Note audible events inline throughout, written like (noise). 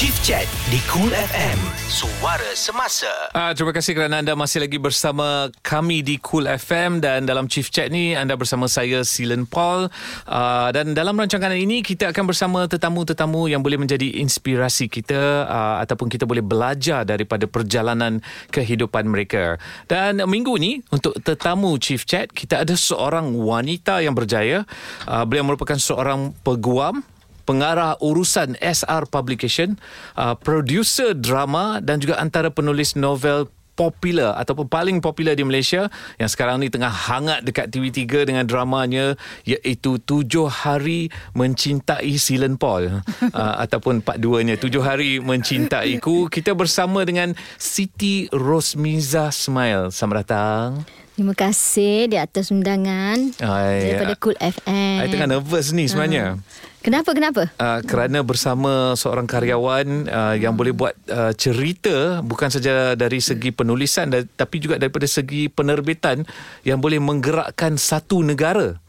Chief Chat di Cool FM. Suara semasa. Uh, terima kasih kerana anda masih lagi bersama kami di Cool FM dan dalam Chief Chat ni anda bersama saya Silen Paul uh, dan dalam rancangan ini kita akan bersama tetamu-tetamu yang boleh menjadi inspirasi kita uh, ataupun kita boleh belajar daripada perjalanan kehidupan mereka. Dan minggu ni untuk tetamu Chief Chat kita ada seorang wanita yang berjaya. Uh, beliau merupakan seorang peguam pengarah urusan SR Publication, uh, producer drama dan juga antara penulis novel popular ataupun paling popular di Malaysia yang sekarang ni tengah hangat dekat TV3 dengan dramanya iaitu Tujuh Hari Mencintai Silen Paul (laughs) uh, ataupun part 2-nya Tujuh Hari Mencintaiku kita bersama dengan Siti Rosmiza Smile selamat datang Terima kasih di atas undangan Ay, daripada Cool FM. Saya tengah nervous ni sebenarnya. Uh. Kenapa kenapa? Uh, kerana bersama seorang karyawan uh, yang boleh buat uh, cerita bukan saja dari segi penulisan tapi juga daripada segi penerbitan yang boleh menggerakkan satu negara.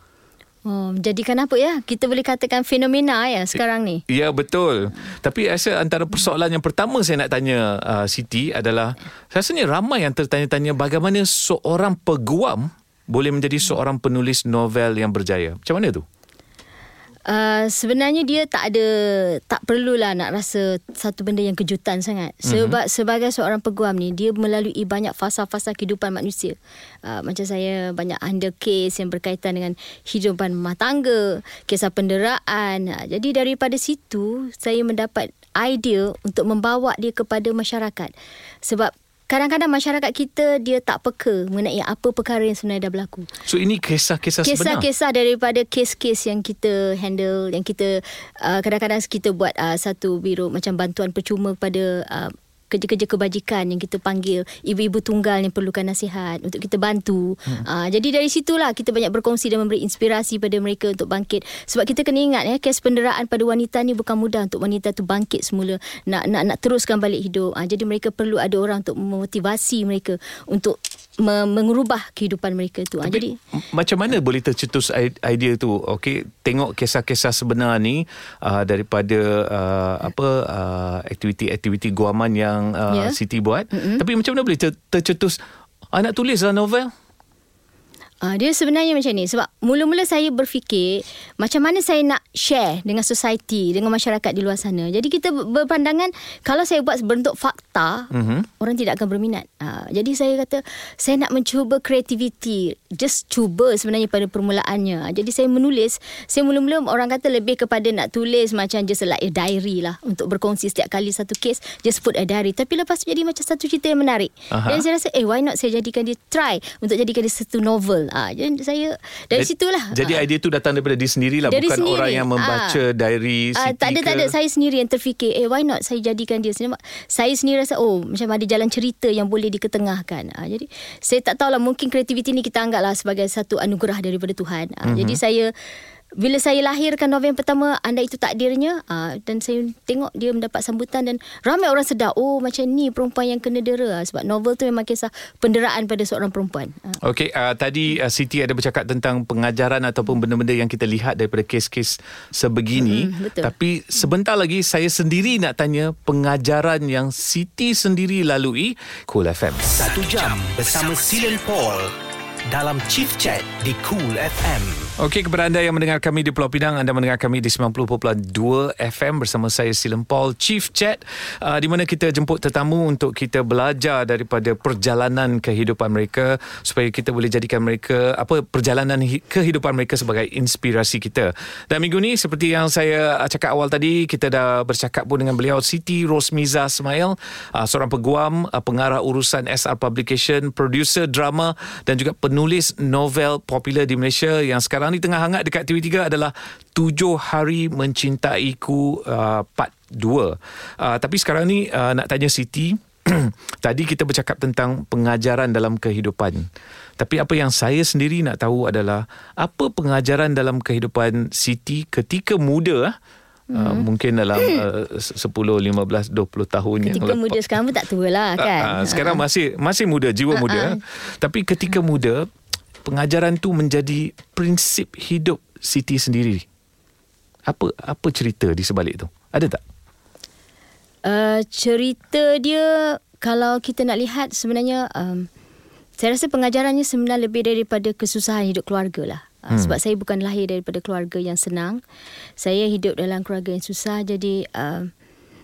Oh, jadi kenapa ya? Kita boleh katakan fenomena ya sekarang ni. Ya, betul. Tapi rasa antara persoalan yang pertama saya nak tanya uh, Siti adalah rasanya ramai yang tertanya-tanya bagaimana seorang peguam boleh menjadi seorang penulis novel yang berjaya. Macam mana tu? Uh, sebenarnya dia tak ada tak perlulah nak rasa satu benda yang kejutan sangat mhm. sebab mm-hmm. sebagai seorang peguam ni dia melalui banyak fasa-fasa kehidupan manusia uh, macam saya banyak under case yang berkaitan dengan hidupan rumah tangga kisah penderaan uh, jadi daripada situ saya mendapat idea untuk membawa dia kepada masyarakat sebab kadang-kadang masyarakat kita dia tak peka mengenai apa perkara yang sebenarnya dah berlaku. So ini kisah-kisah sebenar. Kisah-kisah daripada kes-kes yang kita handle yang kita uh, kadang-kadang kita buat uh, satu biro macam bantuan percuma kepada uh, kerja-kerja kebajikan yang kita panggil ibu-ibu tunggal yang perlukan nasihat untuk kita bantu. Hmm. Uh, jadi dari situlah kita banyak berkongsi dan memberi inspirasi pada mereka untuk bangkit. Sebab kita kena ingat ya kes penderaan pada wanita ni bukan mudah untuk wanita tu bangkit semula nak nak nak teruskan balik hidup. Uh, jadi mereka perlu ada orang untuk memotivasi mereka untuk mengubah kehidupan mereka tu. Tapi, jadi macam mana boleh tercetus idea tu? Okey, tengok kisah-kisah sebenar ni uh, daripada uh, apa uh, aktiviti-aktiviti guaman yang uh, yeah. Siti buat. Mm-hmm. Tapi macam mana boleh ter- tercetus anak tulislah novel? Uh, dia sebenarnya macam ni sebab mula-mula saya berfikir macam mana saya nak share dengan society dengan masyarakat di luar sana. Jadi kita berpandangan kalau saya buat berbentuk fakta mm-hmm. orang tidak akan berminat. Uh, jadi saya kata saya nak mencuba kreativiti just cuba sebenarnya pada permulaannya. Jadi saya menulis saya mula-mula orang kata lebih kepada nak tulis macam just like a diary lah untuk berkongsi setiap kali satu case just put a diary tapi lepas tu jadi macam satu cerita yang menarik. Aha. Dan saya rasa eh why not saya jadikan dia try untuk jadikan dia satu novel. Ah, jadi saya dari situlah. Jadi ah. idea tu datang daripada diri sendirilah dari bukan sendiri. orang yang membaca ah. diary ah, tak ada ke? tak ada saya sendiri yang terfikir eh why not saya jadikan dia sendiri. Saya sendiri rasa oh macam ada jalan cerita yang boleh diketengahkan. Ah, jadi saya tak tahulah mungkin kreativiti ni kita anggaplah sebagai satu anugerah daripada Tuhan. Ah, mm-hmm. Jadi saya bila saya lahirkan novel yang pertama anda itu takdirnya uh, dan saya tengok dia mendapat sambutan dan ramai orang sedar oh macam ni perempuan yang kena dera. Uh, sebab novel tu memang kisah penderaan pada seorang perempuan. Uh. okey uh, tadi uh, Siti ada bercakap tentang pengajaran ataupun benda-benda yang kita lihat daripada kes-kes sebegini. Mm-hmm, tapi sebentar lagi saya sendiri nak tanya pengajaran yang Siti sendiri lalui Cool FM satu jam bersama Silen Paul dalam Chief Chat di Cool FM. Okey, kepada anda yang mendengar kami di Pulau Pinang, anda mendengar kami di 90.2 FM bersama saya Silam Paul, Chief Chat, uh, di mana kita jemput tetamu untuk kita belajar daripada perjalanan kehidupan mereka supaya kita boleh jadikan mereka apa perjalanan kehidupan mereka sebagai inspirasi kita. Dan minggu ni seperti yang saya cakap awal tadi, kita dah bercakap pun dengan beliau Siti Rosmiza Smail, uh, seorang peguam, uh, pengarah urusan SR Publication, producer drama dan juga penulis novel popular di Malaysia yang sekarang sekarang ni tengah hangat dekat TV3 adalah Tujuh Hari Mencintaiku uh, Part 2. Uh, tapi sekarang ni uh, nak tanya Siti. (clears throat) Tadi kita bercakap tentang pengajaran dalam kehidupan. Tapi apa yang saya sendiri nak tahu adalah apa pengajaran dalam kehidupan Siti ketika muda Uh, hmm. mungkin dalam uh, 10, 15, 20 tahun ketika yang lepas. Ketika muda sekarang pun tak tua lah kan. Uh, uh, sekarang uh. masih masih muda, jiwa uh, muda. Tapi ketika muda, pengajaran tu menjadi prinsip hidup Siti sendiri. Apa apa cerita di sebalik tu? Ada tak? uh, cerita dia kalau kita nak lihat sebenarnya um, saya rasa pengajarannya sebenarnya lebih daripada kesusahan hidup keluarga lah. Hmm. Sebab saya bukan lahir daripada keluarga yang senang. Saya hidup dalam keluarga yang susah. Jadi uh,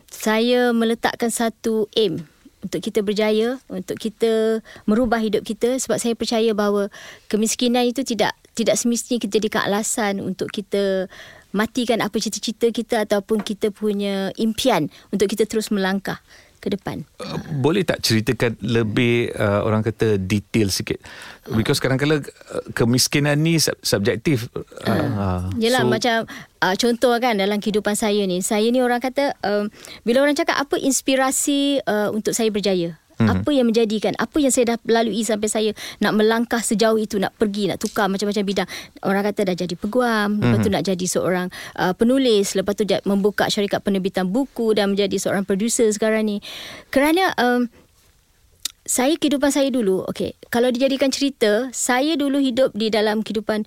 saya meletakkan satu aim untuk kita berjaya, untuk kita merubah hidup kita. Sebab saya percaya bahawa kemiskinan itu tidak tidak semestinya kita jadikan alasan untuk kita matikan apa cita-cita kita ataupun kita punya impian untuk kita terus melangkah ke depan. Uh, boleh tak ceritakan lebih uh, orang kata detail sikit? Because kadang-kadang uh, kemiskinan ni subjektif. Uh, uh, yelah so, macam uh, contoh kan dalam kehidupan saya ni. Saya ni orang kata um, bila orang cakap apa inspirasi uh, untuk saya berjaya? Mm-hmm. Apa yang menjadikan Apa yang saya dah lalui Sampai saya nak melangkah sejauh itu Nak pergi Nak tukar macam-macam bidang Orang kata dah jadi peguam mm-hmm. Lepas tu mhm. nak jadi seorang uh, Penulis Lepas tu membuka syarikat penerbitan buku Dan menjadi seorang producer sekarang ni Kerana um, Saya kehidupan saya dulu Okay Kalau dijadikan cerita Saya dulu hidup di dalam kehidupan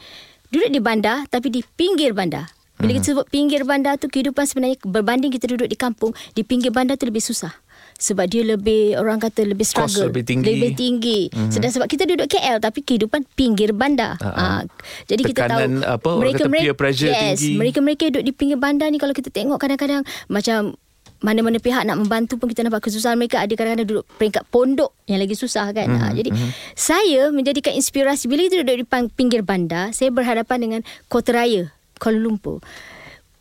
Duduk di bandar Tapi di pinggir bandar bila kita mhm. sebut pinggir bandar tu kehidupan sebenarnya berbanding kita duduk di kampung di pinggir bandar tu lebih susah sebab dia lebih orang kata lebih struggle Cost lebih tinggi lebih tinggi mm-hmm. sedang sebab kita duduk KL tapi kehidupan pinggir bandar uh-huh. ha jadi Tekanan, kita tahu apa, mereka mereka pressure yes, tinggi mereka mereka duduk di pinggir bandar ni kalau kita tengok kadang-kadang macam mana-mana pihak nak membantu pun kita nampak kesusahan mereka ada kadang-kadang duduk peringkat pondok yang lagi susah kan mm-hmm. ha, jadi mm-hmm. saya menjadikan inspirasi bila kita duduk di pinggir bandar saya berhadapan dengan kota raya Kuala Lumpur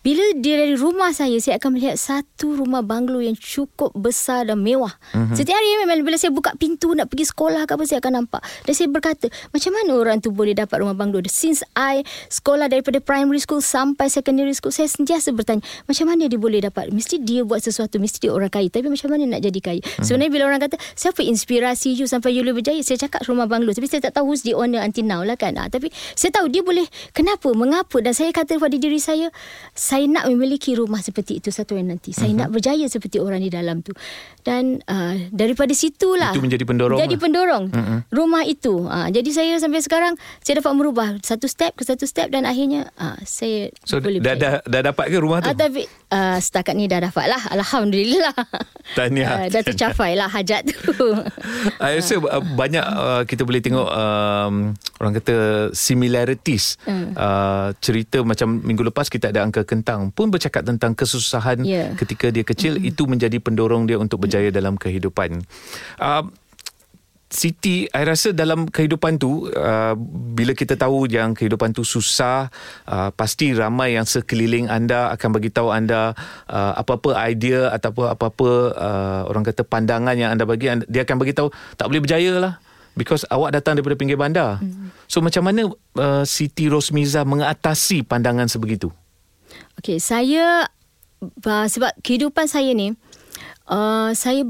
bila dia dari rumah saya, saya akan melihat satu rumah banglo yang cukup besar dan mewah. Mm-hmm. Setiap hari memang bila saya buka pintu nak pergi sekolah ke apa, saya akan nampak. Dan saya berkata, macam mana orang tu boleh dapat rumah banglo? Since I sekolah daripada primary school sampai secondary school, saya sentiasa bertanya, macam mana dia boleh dapat? Mesti dia buat sesuatu, mesti dia orang kaya. Tapi macam mana nak jadi kaya? Mm-hmm. Sebenarnya bila orang kata, siapa inspirasi you sampai you lebih berjaya? Saya cakap rumah banglo. Tapi saya tak tahu who's the owner until now lah kan. Ha, tapi saya tahu dia boleh, kenapa, mengapa? Dan saya kata pada diri saya, saya nak memiliki rumah seperti itu satu hari nanti. Saya uh-huh. nak berjaya seperti orang di dalam tu. Dan uh, daripada situlah itu menjadi pendorong. Jadi lah. pendorong uh-huh. rumah itu. Uh, jadi saya sampai sekarang saya dapat merubah satu step ke satu step dan akhirnya uh, saya so, boleh dah, dah dah dapat ke rumah tu? Uh, tapi uh, setakat ni dah dapat lah. Alhamdulillah. Tahniah. Uh, dah tercapai lah hajat tu. (laughs) Saya rasa uh, banyak uh, kita boleh tengok um, orang kata similarities uh. Uh, cerita macam minggu lepas kita ada angka kentang pun bercakap tentang kesusahan yeah. ketika dia kecil mm-hmm. itu menjadi pendorong dia untuk berjaya dalam kehidupan. Uh, Siti, saya rasa dalam kehidupan tu uh, bila kita tahu yang kehidupan tu susah, uh, pasti ramai yang sekeliling anda akan bagi tahu anda uh, apa-apa idea ataupun apa-apa uh, orang kata pandangan yang anda bagi dia akan bagi tahu tak boleh berjaya lah because awak datang daripada pinggir bandar. Hmm. So macam mana uh, Siti Rosmiza mengatasi pandangan sebegitu? Okay, saya sebab kehidupan saya ni uh, saya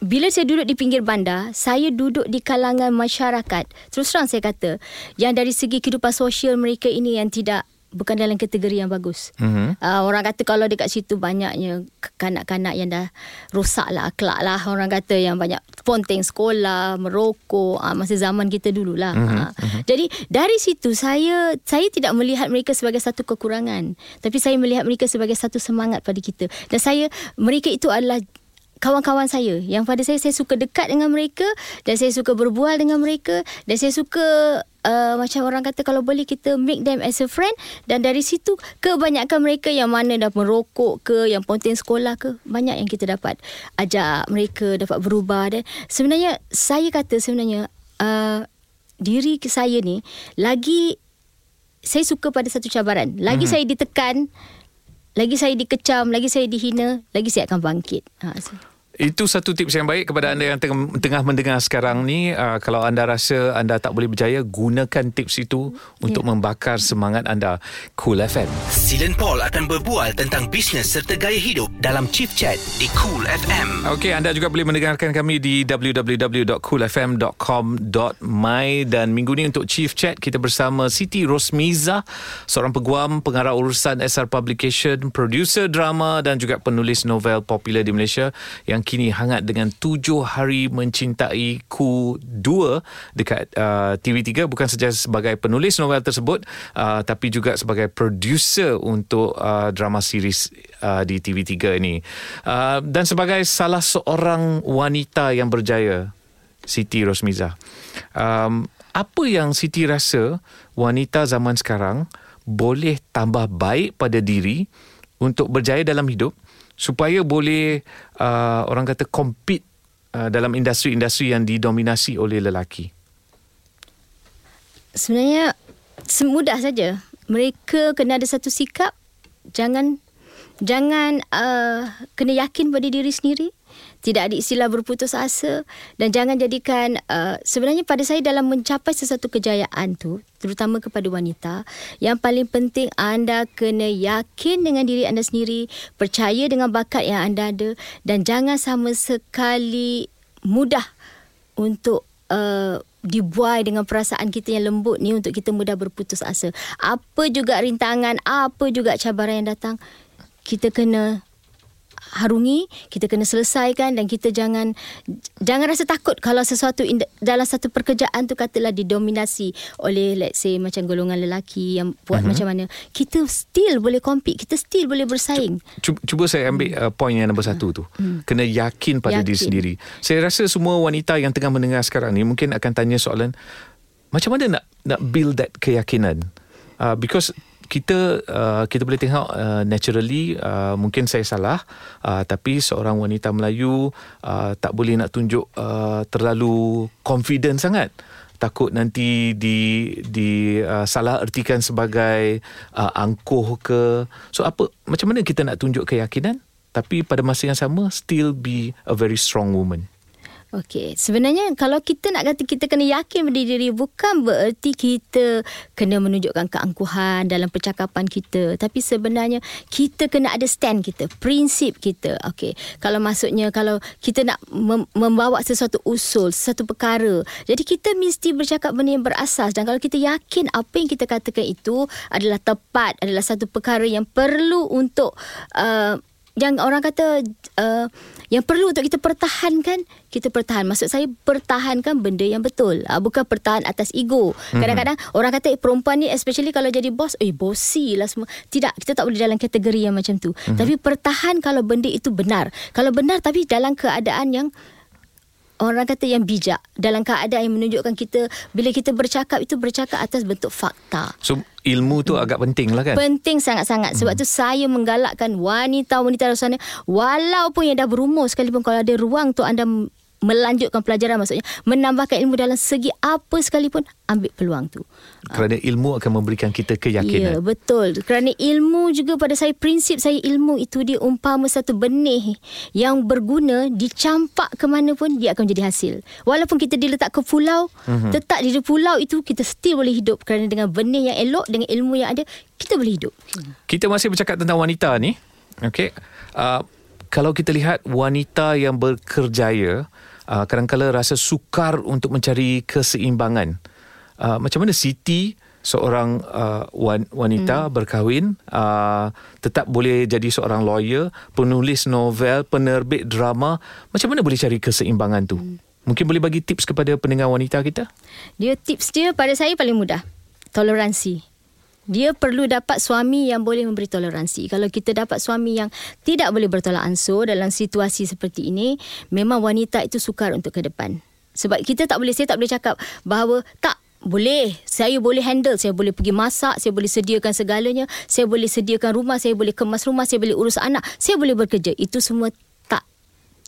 bila saya duduk di pinggir bandar, saya duduk di kalangan masyarakat. Terus terang saya kata, yang dari segi kehidupan sosial mereka ini yang tidak bukan dalam kategori yang bagus. Mm-hmm. Uh, orang kata kalau dekat situ banyaknya kanak-kanak yang dah rosak lah akhlak lah. Orang kata yang banyak ponteng sekolah, merokok, uh, masa zaman kita dululah. Mm-hmm. Uh. Mm-hmm. Jadi dari situ saya saya tidak melihat mereka sebagai satu kekurangan. Tapi saya melihat mereka sebagai satu semangat pada kita. Dan saya, mereka itu adalah kawan-kawan saya. Yang pada saya saya suka dekat dengan mereka dan saya suka berbual dengan mereka dan saya suka uh, macam orang kata kalau boleh kita make them as a friend dan dari situ kebanyakan mereka yang mana dah merokok ke yang ponten sekolah ke banyak yang kita dapat ajak mereka dapat berubah. Dan sebenarnya saya kata sebenarnya uh, diri saya ni lagi saya suka pada satu cabaran. Lagi mm-hmm. saya ditekan lagi saya dikecam, lagi saya dihina, lagi saya akan bangkit. Ha, so. Itu satu tips yang baik kepada anda yang tengah, tengah mendengar sekarang ni. Uh, kalau anda rasa anda tak boleh berjaya, gunakan tips itu untuk yeah. membakar semangat anda. Cool FM. Silen Paul akan berbual tentang bisnes serta gaya hidup dalam Chief Chat di Cool FM. Okey, anda juga boleh mendengarkan kami di www.coolfm.com.my dan minggu ni untuk Chief Chat kita bersama Siti Rosmiza, seorang peguam, pengarah urusan SR Publication, producer drama dan juga penulis novel popular di Malaysia yang kini hangat dengan tujuh hari mencintai ku 2 dekat uh, TV3 bukan saja sebagai penulis novel tersebut uh, tapi juga sebagai producer untuk uh, drama series uh, di TV3 ini. Uh, dan sebagai salah seorang wanita yang berjaya Siti Rosmiza. Um, apa yang Siti rasa wanita zaman sekarang boleh tambah baik pada diri untuk berjaya dalam hidup supaya boleh uh, orang kata compete uh, dalam industri-industri yang didominasi oleh lelaki? Sebenarnya semudah saja. Mereka kena ada satu sikap jangan jangan uh, kena yakin pada diri sendiri tidak ada istilah berputus asa. Dan jangan jadikan uh, sebenarnya pada saya dalam mencapai sesuatu kejayaan tu terutama kepada wanita yang paling penting anda kena yakin dengan diri anda sendiri percaya dengan bakat yang anda ada dan jangan sama sekali mudah untuk uh, dibuai dengan perasaan kita yang lembut ni untuk kita mudah berputus asa. Apa juga rintangan apa juga cabaran yang datang kita kena harungi, kita kena selesaikan dan kita jangan jangan rasa takut kalau sesuatu in, dalam satu pekerjaan tu katalah didominasi oleh let's say macam golongan lelaki yang buat uh-huh. macam mana. Kita still boleh compete, kita still boleh bersaing. Cuba, cuba saya ambil uh, point yang nombor satu tu. Hmm. Kena yakin pada yakin. diri sendiri. Saya rasa semua wanita yang tengah mendengar sekarang ni mungkin akan tanya soalan macam mana nak nak build that keyakinan? Uh, because kita uh, kita boleh tengok uh, naturally uh, mungkin saya salah uh, tapi seorang wanita Melayu uh, tak boleh nak tunjuk uh, terlalu confident sangat. Takut nanti di di uh, salah ertikan sebagai uh, angkuh ke. So apa macam mana kita nak tunjuk keyakinan? Tapi pada masa yang sama still be a very strong woman Okey, sebenarnya kalau kita nak kata kita kena yakin pada diri bukan bererti kita kena menunjukkan keangkuhan dalam percakapan kita, tapi sebenarnya kita kena ada stand kita, prinsip kita. Okey, kalau maksudnya kalau kita nak mem- membawa sesuatu usul, sesuatu perkara, jadi kita mesti bercakap benda yang berasas. Dan kalau kita yakin apa yang kita katakan itu adalah tepat, adalah satu perkara yang perlu untuk uh, yang orang kata uh, yang perlu untuk kita pertahankan kita pertahan. Maksud saya pertahankan benda yang betul. Uh, bukan pertahan atas ego. Mm-hmm. kadang-kadang orang kata eh, perempuan ni especially kalau jadi bos eh bossy lah semua. Tidak kita tak boleh dalam kategori yang macam tu. Mm-hmm. tapi pertahan kalau benda itu benar. Kalau benar tapi dalam keadaan yang orang kata yang bijak dalam keadaan yang menunjukkan kita bila kita bercakap itu bercakap atas bentuk fakta. So ilmu tu hmm. agak penting lah kan? Penting sangat-sangat. Sebab hmm. tu saya menggalakkan wanita-wanita di sana walaupun yang dah berumur sekalipun kalau ada ruang tu anda melanjutkan pelajaran maksudnya menambahkan ilmu dalam segi apa sekalipun ambil peluang tu. Kerana ilmu akan memberikan kita keyakinan. Ya betul. Kerana ilmu juga pada saya prinsip saya ilmu itu dia umpama satu benih yang berguna dicampak ke mana pun dia akan jadi hasil. Walaupun kita diletak ke pulau mm-hmm. tetap di pulau itu kita still boleh hidup. Kerana dengan benih yang elok dengan ilmu yang ada kita boleh hidup. Kita masih bercakap tentang wanita ni. Okey. Uh, kalau kita lihat wanita yang berkerjaya uh, kadang-kadang rasa sukar untuk mencari keseimbangan. Uh, macam mana Siti seorang uh, wanita hmm. berkahwin uh, tetap boleh jadi seorang lawyer, penulis novel, penerbit drama, macam mana boleh cari keseimbangan tu? Hmm. Mungkin boleh bagi tips kepada pendengar wanita kita? Dia tips dia pada saya paling mudah. Toleransi dia perlu dapat suami yang boleh memberi toleransi. Kalau kita dapat suami yang tidak boleh bertolak ansur dalam situasi seperti ini, memang wanita itu sukar untuk ke depan. Sebab kita tak boleh, saya tak boleh cakap bahawa tak boleh, saya boleh handle, saya boleh pergi masak, saya boleh sediakan segalanya, saya boleh sediakan rumah, saya boleh kemas rumah, saya boleh urus anak, saya boleh bekerja. Itu semua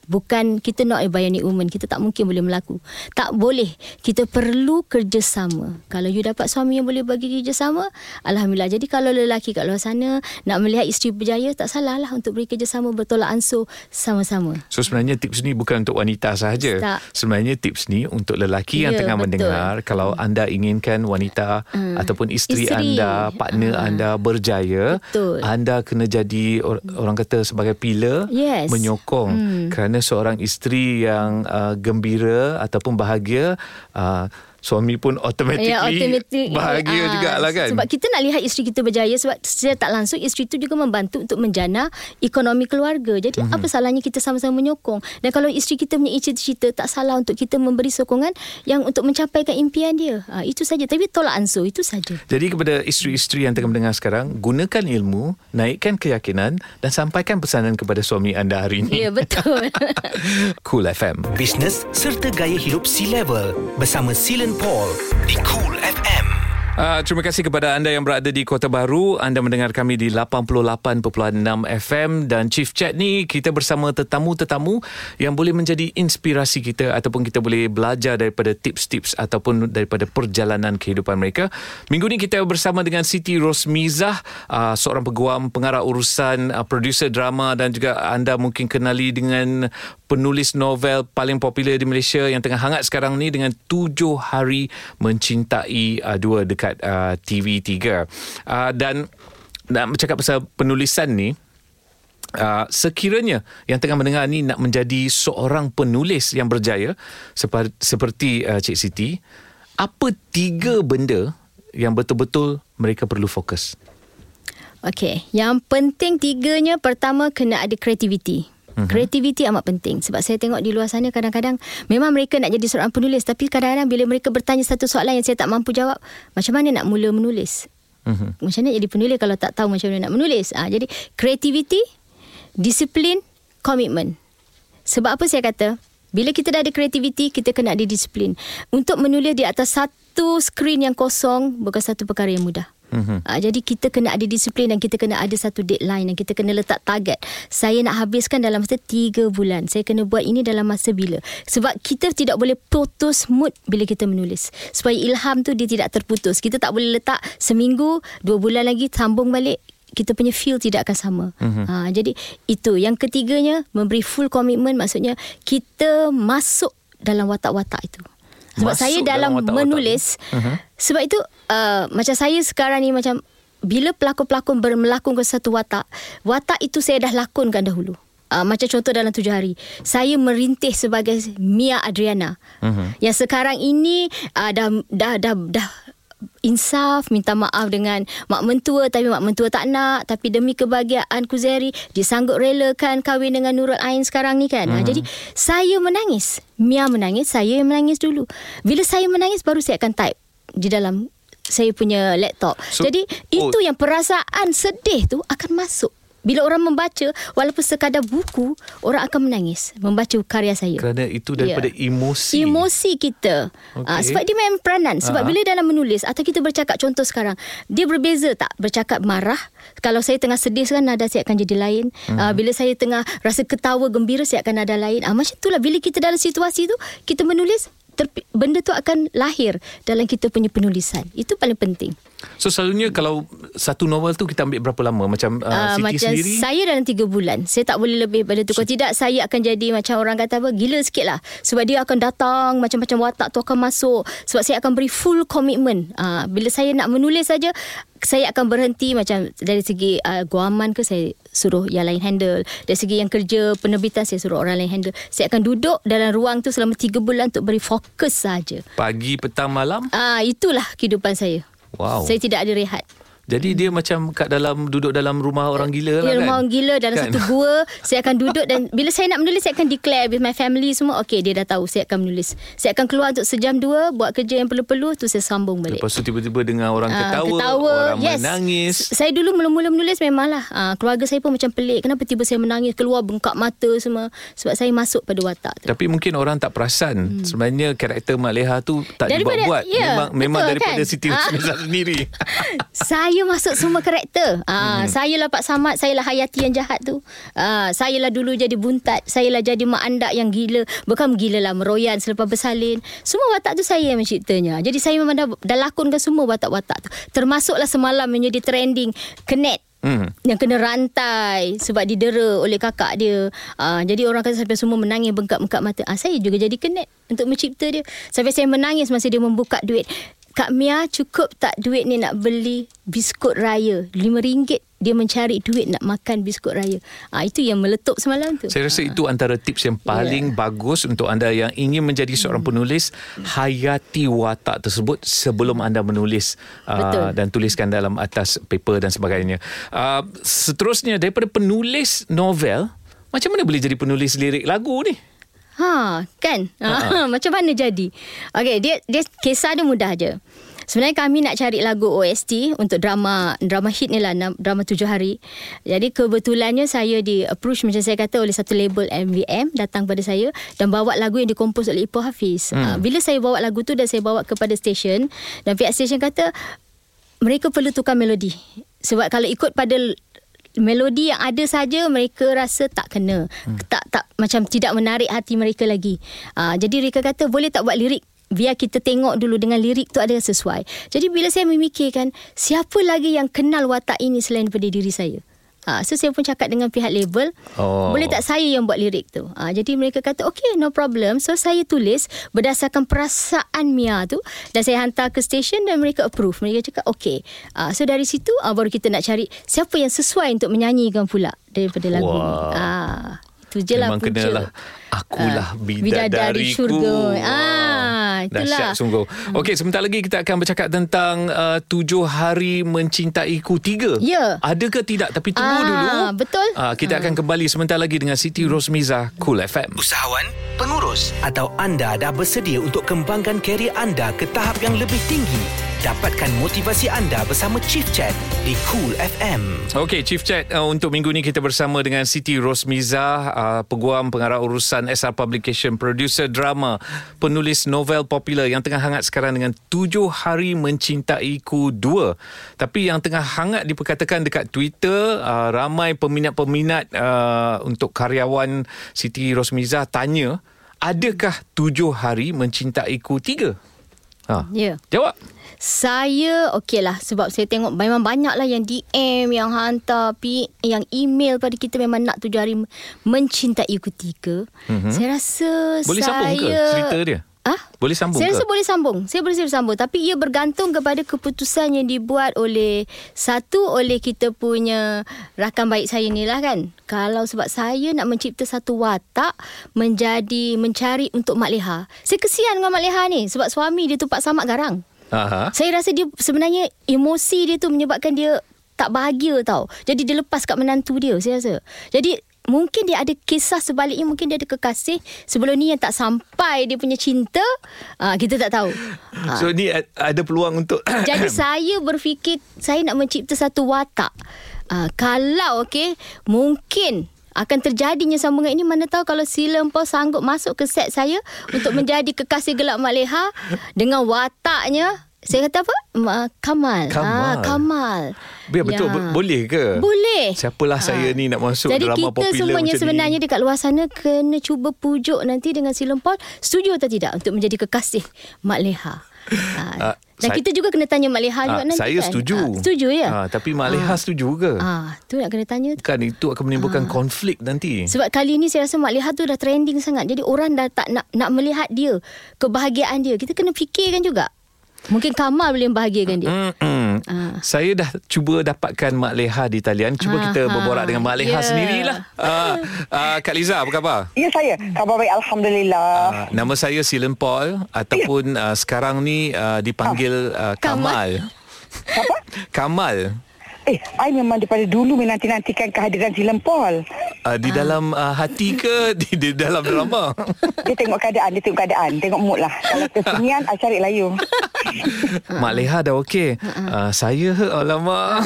Bukan kita not a bionic woman. Kita tak mungkin boleh melaku. Tak boleh. Kita perlu kerjasama. Kalau you dapat suami yang boleh bagi kerjasama, Alhamdulillah. Jadi kalau lelaki kat luar sana nak melihat isteri berjaya, tak salah lah untuk beri kerjasama bertolak ansur sama-sama. So sebenarnya tips ni bukan untuk wanita sahaja. Tak. Sebenarnya tips ni untuk lelaki yang ya, tengah betul. mendengar. Kalau anda inginkan wanita hmm. ataupun isteri, isteri anda, partner hmm. anda berjaya, betul. anda kena jadi orang kata sebagai pillar yes. menyokong. Hmm. Kerana seorang isteri yang uh, gembira ataupun bahagia uh, suami pun automatically Ya, automatic bahagia Ah, jugalah kan. Sebab kita nak lihat isteri kita berjaya sebab secara tak langsung isteri itu juga membantu untuk menjana ekonomi keluarga. Jadi Mhm. mm-hmm. apa salahnya kita sama-sama menyokong. Dan kalau isteri kita punya cita-cita tak salah untuk kita memberi sokongan yang untuk mencapaikan impian dia. Ha, itu saja. Tapi tolak ansur itu saja. Jadi kepada isteri-isteri yang tengah mendengar sekarang, gunakan ilmu, naikkan keyakinan dan sampaikan pesanan kepada suami anda hari ini. Ya betul. (laughs) cool FM. Bisnes serta gaya hidup C-Level bersama Silen Paul di Cool FM. Uh, terima kasih kepada anda yang berada di Kota Baru. Anda mendengar kami di 88.6 FM dan Chief Chat ni kita bersama tetamu-tetamu yang boleh menjadi inspirasi kita ataupun kita boleh belajar daripada tips-tips ataupun daripada perjalanan kehidupan mereka. Minggu ni kita bersama dengan Siti Rosmizah, uh, seorang peguam, pengarah urusan, uh, producer drama dan juga anda mungkin kenali dengan penulis novel paling popular di Malaysia yang tengah hangat sekarang ni dengan tujuh hari mencintai uh, dua dekat uh, TV3 uh, dan nak bercakap pasal penulisan ni Uh, sekiranya yang tengah mendengar ni nak menjadi seorang penulis yang berjaya seperti, seperti uh, Cik Siti apa tiga benda yang betul-betul mereka perlu fokus Okey, yang penting tiganya pertama kena ada kreativiti. Mhm. Kreativiti amat penting sebab saya tengok di luar sana kadang-kadang memang mereka nak jadi seorang penulis tapi kadang-kadang bila mereka bertanya satu soalan yang saya tak mampu jawab, macam mana nak mula menulis? Mhm. Macam mana jadi penulis kalau tak tahu macam mana nak menulis? Ah, jadi kreativiti, disiplin, komitmen. Sebab apa saya kata? Bila kita dah ada kreativiti, kita kena ada disiplin. Untuk menulis di atas satu skrin yang kosong bukan satu perkara yang mudah. Mm-hmm. Uh, jadi kita kena ada disiplin dan kita kena ada satu deadline dan kita kena letak target. Saya nak habiskan dalam masa 3 bulan. Saya kena buat ini dalam masa bila. Sebab kita tidak boleh putus mood bila kita menulis. Supaya ilham tu dia tidak terputus. Kita tak boleh letak seminggu, dua bulan lagi sambung balik kita punya feel tidak akan sama. Mm-hmm. Ha, jadi itu. Yang ketiganya memberi full commitment maksudnya kita masuk dalam watak-watak itu. Sebab Masuk saya dalam dalam, menulis uh-huh. sebab itu uh, macam saya sekarang ni macam bila pelakon-pelakon bermelakon ke satu watak, watak itu saya dah lakonkan dahulu. Uh, macam contoh dalam tujuh hari Saya merintih sebagai Mia Adriana uh-huh. Yang sekarang ini uh, dah, dah, dah, dah insaf minta maaf dengan mak mentua tapi mak mentua tak nak tapi demi kebahagiaan Kuzeri dia sanggup relakan kahwin dengan Nurul Ain sekarang ni kan? Ha, jadi saya menangis. Mia menangis saya yang menangis dulu. Bila saya menangis baru saya akan type di dalam saya punya laptop. So- jadi oh. itu yang perasaan sedih tu akan masuk bila orang membaca walaupun sekadar buku orang akan menangis membaca karya saya kerana itu daripada Ya. emosi Emosi kita. Okey. Okay. Uh, sebab dia main peranan. Sebab Ah. bila dalam menulis atau kita bercakap contoh sekarang, dia berbeza tak bercakap marah. Kalau saya tengah sedih sekarang nada saya akan jadi lain. Hmm. Uh, bila saya tengah rasa ketawa gembira saya akan nada lain. Uh, macam itulah bila kita dalam situasi tu kita menulis terpi- benda tu akan lahir dalam kita punya penulisan. Itu paling penting. So selalunya kalau satu novel tu kita ambil berapa lama? Macam uh, Uh, Siti macam sendiri? saya dalam tiga bulan. Saya tak boleh lebih pada tu. Kalau tidak saya akan jadi Macam orang kata apa Gila sikit lah. Sebab dia akan datang Macam-macam watak tu akan masuk. Sebab saya akan beri full commitment. Uh, Bila saya nak menulis saja saya akan berhenti macam dari segi uh, guaman ke saya suruh yang lain handle. Dari segi yang kerja penerbitan saya suruh orang lain handle. Saya akan duduk dalam ruang tu selama tiga bulan untuk beri fokus saja. Pagi petang malam? Ah itulah kehidupan saya Wow. saya tidak ada rehat jadi dia macam kat dalam duduk dalam rumah orang gila lah kan rumah orang gila dalam Kan? satu gua Saya akan duduk dan Bila saya nak menulis Saya akan declare with my family semua Okay dia dah tahu Saya akan menulis Saya akan keluar untuk sejam dua Buat kerja yang perlu-perlu Tu saya sambung balik Lepas tu tiba-tiba dengar orang Ah, ketawa, orang yes. menangis. Saya dulu mula-mula menulis memanglah uh, Keluarga saya pun macam pelik Kenapa tiba saya menangis Keluar bengkak mata semua Sebab saya masuk pada watak tu Tapi mungkin orang tak perasan hmm. sebenarnya karakter Mak Leha tu tak Daripada- dibuat-buat. ya, memang memang betul daripada kan? Siti. Nurhaliza sendiri. (laughs) saya masuk semua karakter. Ah, hmm. saya lah Pak Samad, saya lah Hayati yang jahat tu. Ah, saya lah dulu jadi buntat, saya lah jadi mak andak yang gila. Bukan gila lah meroyan selepas bersalin. Semua watak tu saya yang menciptanya. Jadi saya memang dah, dah lakonkan semua watak-watak tu. Termasuklah semalam yang jadi trending Kenet Hmm. yang kena rantai sebab didera oleh kakak dia. Uh, jadi orang kata sampai semua menangis bengkak-bengkak mata. Ah saya juga jadi kenet untuk mencipta dia. Sampai saya menangis masa dia membuka duit. Kak Mia cukup tak duit ni nak beli biskut raya RM5 dia mencari duit nak makan biskut raya. Ah itu yang meletup semalam tu. Saya rasa itu antara tips yang paling yeah. bagus untuk anda yang ingin menjadi seorang Hmm. penulis hayati watak tersebut sebelum anda menulis uh, dan tuliskan dalam atas paper dan sebagainya. Uh, seterusnya daripada penulis novel macam mana boleh jadi penulis lirik lagu ni? Ha, kan? Ha, (laughs) macam mana jadi? Okey, dia dia kisah dia mudah je. Sebenarnya kami nak cari lagu OST untuk drama drama hit ni lah drama tujuh hari. Jadi kebetulannya saya di approach macam saya kata oleh satu label MVM datang pada saya dan bawa lagu yang dikompos oleh Ipoh Hafiz. Hmm. Uh, bila saya bawa lagu tu dan saya bawa kepada stesen dan pihak stesen kata mereka perlu tukar melodi. Sebab kalau ikut pada melodi yang ada saja mereka rasa tak kena. Hmm. Tak tak macam tidak menarik hati mereka lagi. Uh, jadi mereka kata boleh tak buat lirik biar kita tengok dulu dengan lirik tu ada sesuai. Jadi bila saya memikirkan siapa lagi yang kenal watak ini selain daripada diri saya. Ha, so saya pun cakap dengan pihak label Oh. Boleh tak saya yang buat lirik tu ha, Jadi mereka kata Okay no problem So saya tulis Berdasarkan perasaan Mia tu Dan saya hantar ke stesen Dan mereka approve Mereka cakap okay ha, So dari situ ha, Baru kita nak cari Siapa yang sesuai Untuk menyanyikan pula Daripada lagu ni Wow. ha, Itu je lah Memang punca. kenalah Akulah Ah, bidadariku. bidadari syurga. Ah, itulah. Dahsyat sungguh. Okey, sebentar lagi kita akan bercakap tentang uh, tujuh hari mencintaiku tiga. Ya. Ada ke tidak? Tapi tunggu Ah, dulu. betul. Uh, kita akan kembali sebentar lagi dengan Siti Rosmiza Cool FM. Usahawan, pengurus atau anda dah bersedia untuk kembangkan kerjaya anda ke tahap yang lebih tinggi? Dapatkan motivasi anda bersama Chief Chat di Cool FM. Okey, Chief Chat uh, untuk minggu ni kita bersama dengan Siti Rosmiza, uh, peguam pengarah urusan SR Publication, producer drama, penulis novel popular yang tengah hangat sekarang dengan Tujuh Hari Mencintaiku 2. Tapi yang tengah hangat diperkatakan dekat Twitter, uh, ramai peminat-peminat uh, untuk karyawan Siti Rosmiza tanya, adakah Tujuh Hari Mencintaiku 3? Ha. Ya. Jawab. Saya okey lah sebab saya tengok memang banyak lah yang DM yang hantar pi yang email pada kita memang nak tujuh hari mencintai ketika. Mm-hmm. Saya rasa Boleh saya sambung ke cerita dia? Ah? Boleh sambung Saya ke? rasa boleh sambung. Saya boleh sambung tapi ia bergantung kepada keputusan yang dibuat oleh satu oleh kita punya rakan baik saya ni lah kan. Kalau sebab saya nak mencipta satu watak menjadi mencari untuk Mak Leha. Saya kesian dengan Mak Leha ni sebab suami dia tu Pak Samad garang. Aha. Saya rasa dia sebenarnya emosi dia tu menyebabkan dia tak bahagia tau. Jadi dia lepas kat menantu dia saya rasa. Jadi mungkin dia ada kisah sebaliknya mungkin dia ada kekasih sebelum ni yang tak sampai dia punya cinta. Ah kita tak tahu. Ah. So ni ada peluang untuk (coughs) Jadi (coughs) saya berfikir saya nak mencipta satu watak. Uh, kalau okey, mungkin akan terjadinya sambungan ini mana tahu kalau si Lempau sanggup masuk ke set saya untuk (coughs) menjadi kekasih gelap Mak Leha dengan wataknya saya kata apa? Ma, Kamal. Kamal. Ah, Kamal. Biar betul bo- boleh ke? Boleh. Siapalah saya ni nak masuk Jadi drama kita popular semuanya macam sebenarnya ni. dekat luar sana kena cuba pujuk nanti dengan si Lempau setuju atau tidak untuk menjadi kekasih Mak Leha. (laughs) Ah, Ah, dan saya- kita juga kena tanya Mak Leha juga Ah, nanti saya kan. setuju. Ah, setuju ya? Ah, tapi Mak Leha setuju ke? Ah, tu nak kena tanya. Kan itu akan menimbulkan konflik nanti. Sebab kali ni saya rasa Mak Leha tu dah trending sangat. Jadi orang dah tak nak nak melihat dia, kebahagiaan dia. Kita kena fikirkan juga. Mungkin Kamal boleh membahagiakan dia. Mm-mm. Ah. Saya dah cuba dapatkan Mak Leha di talian. Cuba Ah, kita berborak dengan Mak Leha Ya. sendirilah. Ah, ah, Kak Liza, apa khabar? Ya saya. Khabar baik Alhamdulillah. Uh, nama saya Silen Paul ataupun uh, sekarang ni uh, dipanggil uh, Kamal. Siapa? Kamal. Eh, I memang daripada dulu menanti-nantikan kehadiran si Lempol. Uh, di dalam uh, hati ke (laughs) di, di dalam drama? Dia tengok keadaan, dia tengok keadaan. Tengok mood lah. Kalau (laughs) kesenian, I cari layu. (laughs) Mak Leha dah okey. Uh, saya alamak.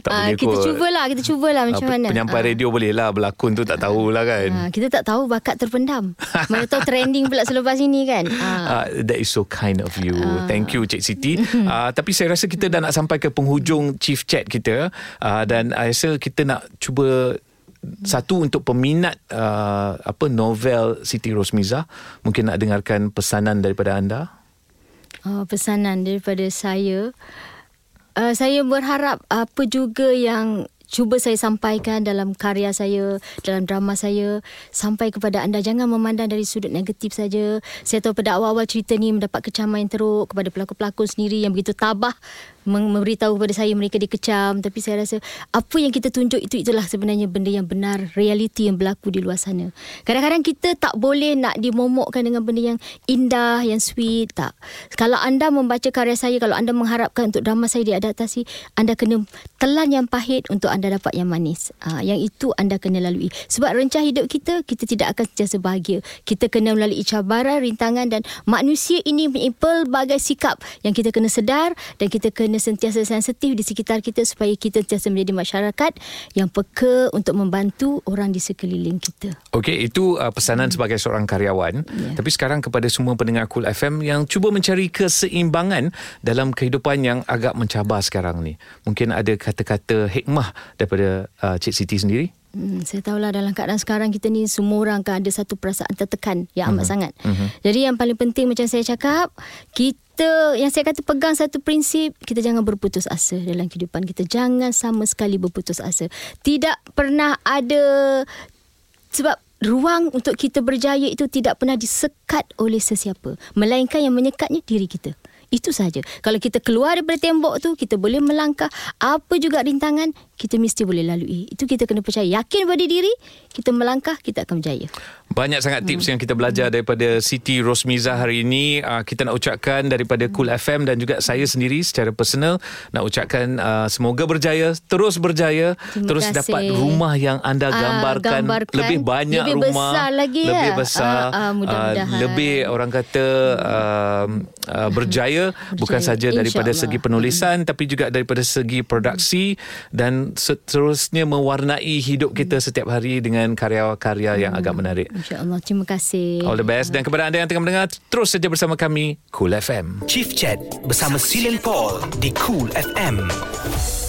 tak Ah, boleh kita kot. cubalah, kita cubalah macam Ah, mana. Penyampai Ah. radio boleh lah Berlakon tu tak tahulah kan Ah, kita tak tahu bakat terpendam. Mana tahu trending pula selepas ini kan. Ah. Uh, that is so kind of you. Thank you Cik Siti. Uh, tapi saya rasa kita dah nak sampai ke penghujung chief chat kita uh, dan I rasa kita nak cuba satu untuk peminat uh, apa novel Siti Rosmiza mungkin nak dengarkan pesanan daripada anda. Oh, pesanan daripada saya. Uh, saya berharap apa juga yang cuba saya sampaikan dalam karya saya, dalam drama saya sampai kepada anda jangan memandang dari sudut negatif saja. Saya tahu pada awal-awal cerita ni mendapat kecaman yang teruk kepada pelakon-pelakon sendiri yang begitu tabah memberitahu kepada saya mereka dikecam. Tapi saya rasa apa yang kita tunjuk itu itulah sebenarnya benda yang benar realiti yang berlaku di luar sana. Kadang-kadang kita tak boleh nak dimomokkan dengan benda yang indah yang sweet tak. Kalau anda membaca karya saya kalau anda mengharapkan untuk drama saya diadaptasi anda kena telan yang pahit untuk anda dapat yang manis. Ha, yang itu anda kena lalui. Sebab rencah hidup kita kita tidak akan sentiasa bahagia. Kita kena melalui cabaran rintangan dan manusia ini mempunyai pelbagai sikap yang kita kena sedar dan kita kena kena sentiasa sensitif di sekitar kita supaya kita sentiasa menjadi masyarakat yang peka untuk membantu orang di sekeliling kita. Okey, itu uh, pesanan hmm. sebagai seorang karyawan. Yeah. Tapi sekarang kepada semua pendengar Cool FM yang cuba mencari keseimbangan dalam kehidupan yang agak mencabar sekarang ni. Mungkin ada kata-kata hikmah daripada uh, Cik Siti sendiri? Hmm, saya tahulah dalam keadaan sekarang kita ni semua orang kan ada satu perasaan tertekan yang amat uh-huh. sangat. Uh-huh. Jadi yang paling penting macam saya cakap, kita yang saya kata pegang satu prinsip, kita jangan berputus asa dalam kehidupan kita. Jangan sama sekali berputus asa. Tidak pernah ada sebab ruang untuk kita berjaya itu tidak pernah disekat oleh sesiapa, melainkan yang menyekatnya diri kita. Itu saja. Kalau kita keluar daripada tembok tu, kita boleh melangkah apa juga rintangan, kita mesti boleh lalui. Itu kita kena percaya. Yakin pada diri, kita melangkah, kita akan berjaya. Banyak sangat tips hmm. yang kita belajar daripada Siti Rosmiza hari ini. Uh, kita nak ucapkan daripada Cool FM dan juga saya sendiri secara personal nak ucapkan uh, semoga berjaya, terus berjaya, Terima terus kasih. dapat rumah yang anda gambarkan, uh, gambarkan lebih banyak lebih rumah, besar lagi lebih ya? besar, uh, uh, mudah-mudahan. Uh, lebih orang kata uh, uh, berjaya, berjaya bukan saja daripada segi penulisan hmm. tapi juga daripada segi produksi dan seterusnya mewarnai hidup kita setiap hari dengan karya-karya yang agak menarik. InsyaAllah. Terima kasih. All the best. Dan kepada anda yang tengah mendengar, terus saja bersama kami, Cool FM. Chief Chat bersama Silen Paul di Cool FM.